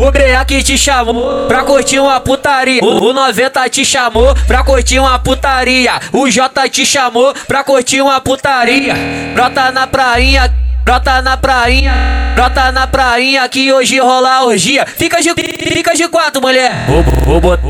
O Breia que te chamou pra curtir uma putaria. O 90 te chamou pra curtir uma putaria. O J te chamou pra curtir uma putaria. Brota na prainha. Brota na prainha, Brota na prainha que hoje rola orgia. Fica de fica de quatro, mulher. Vou botar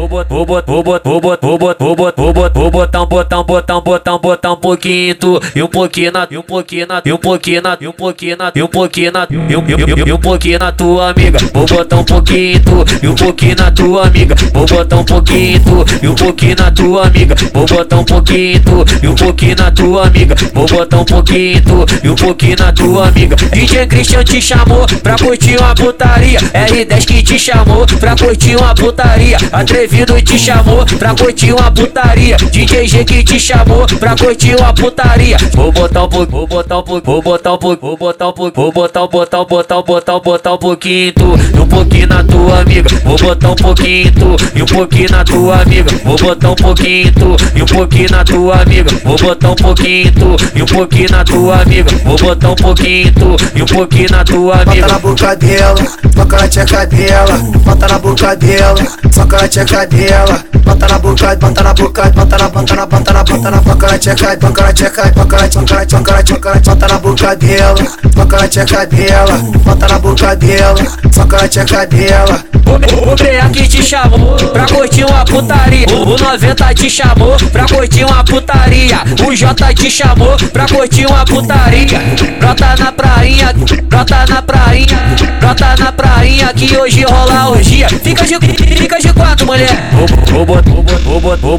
um botão, um botão, botão um pouquinho tu botar um pouquinho e um pouquinho na e um pouquinho na e um pouquinho na e um pouquinho na e um pouquinho na tua amiga. Vou botar um pouquinho e um pouquinho na tua amiga. Vou botar um pouquinho e um pouquinho na tua amiga. Vou botar um pouquinho e um pouquinho na tua amiga. Vou botar um pouquinho e um pouquinho na tua amiga. DJ Christian te chamou pra curtir uma putaria. R10 que te chamou pra curtir uma putaria. Atrevido te chamou pra curtir uma putaria. DJ G que te chamou pra curtir uma putaria. Vou botar um pouco, vou botar um pouco, vou botar um pouco, vou botar um pouco, vou botar um, botar botar botar um, botar um pouquinho um pouquinho na tua amiga. Vou botar um pouquinho tu e um pouquinho na tua amiga. Vou botar um pouquinho tu e um pouquinho na tua amiga. Vou botar um pouquinho tu e um pouquinho na tua amiga. Vou botar um pouquinho tu e um pouquinho na tua amiga. Bota na boca dela, toca na tcheca dela. Bota na boca dela, toca na tcheca dela. Bota na boca, bota na boca, bota na, bota na, bota na, bota na, boca na tcheca, boca na tcheca, boca na, na, boca na, na, bota na boca dela, toca na tcheca dela. Bota na boca dela, toca na tcheca dela. O Breia que te chamou pra curtir uma putaria. O 90 te chamou pra curtir uma putaria. O J te chamou pra curtir uma putaria. Brota na prainha, brota na prainha, brota na prainha que hoje rola orgia. Fica de, fica de quatro, mulher. Vou botar, um, um,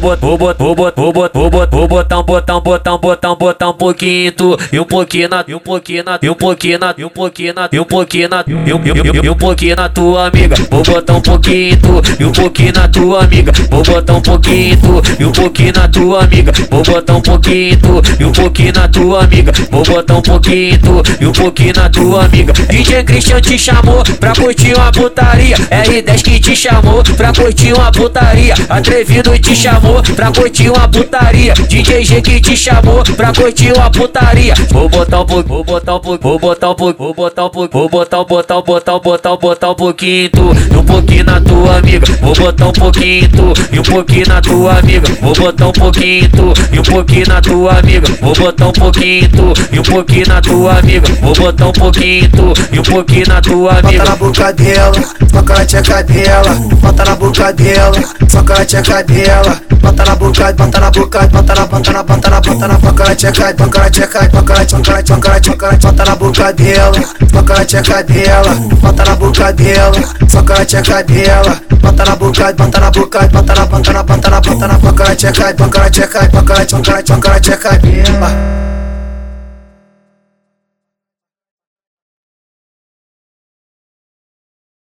botar um, botar um, um pouquinho tu e um pouquinho na, e um pouquinho na, e um pouquinho na, e um pouquinho na, e um pouquinho na, e um, e um pouquinho na tua amiga. Vou botar um pouquinho tu e um pouquinho na tua amiga. Vou botar um pouquinho tu e um pouquinho na tua amiga. Vou botar um pouquinho tu e um pouquinho na tua amiga. Vou botar um pouquinho tu e um pouquinho na tua amiga. DJ Christian te chamou pra curtir uma putaria. R10 que te chamou pra curtir uma putaria. Atrevido te chamou pra curtir uma putaria. DJ G que te chamou pra curtir uma putaria. Vou botar um pouco, vou botar um pouco, vou botar um pouco, vou botar um pouco, vou botar um, botar um, botar um, botar um, botar um pouquinho tu e um pouquinho na tua amiga. Vou botar um pouquinho tu e um pouquinho na tua amiga. Vou botar um pouquinho tu e um pouquinho na tua amiga. Vou botar um pouquinho tu e um pouquinho na tua amiga. Vou botar um pouquinho tu e um pouquinho na tua Bota amiga. na boca dela, toca na tcheca dela. Bota na boca dela, toca na tcheca dela. Bota na boca, bota na boca, bota na, bota na, bota na, bota na, boca na tcheca, boca na tcheca, boca na, boca na, boca na, boca na, bota na boca dela, toca na tcheca dela. Bota na boca dela, toca na tcheca dela. Bota na boca, bota na boca, bota na, bota na, bota na, bota na, boca na tcheca, boca na tcheca, boca na, boca na, boca na, tcheca dela.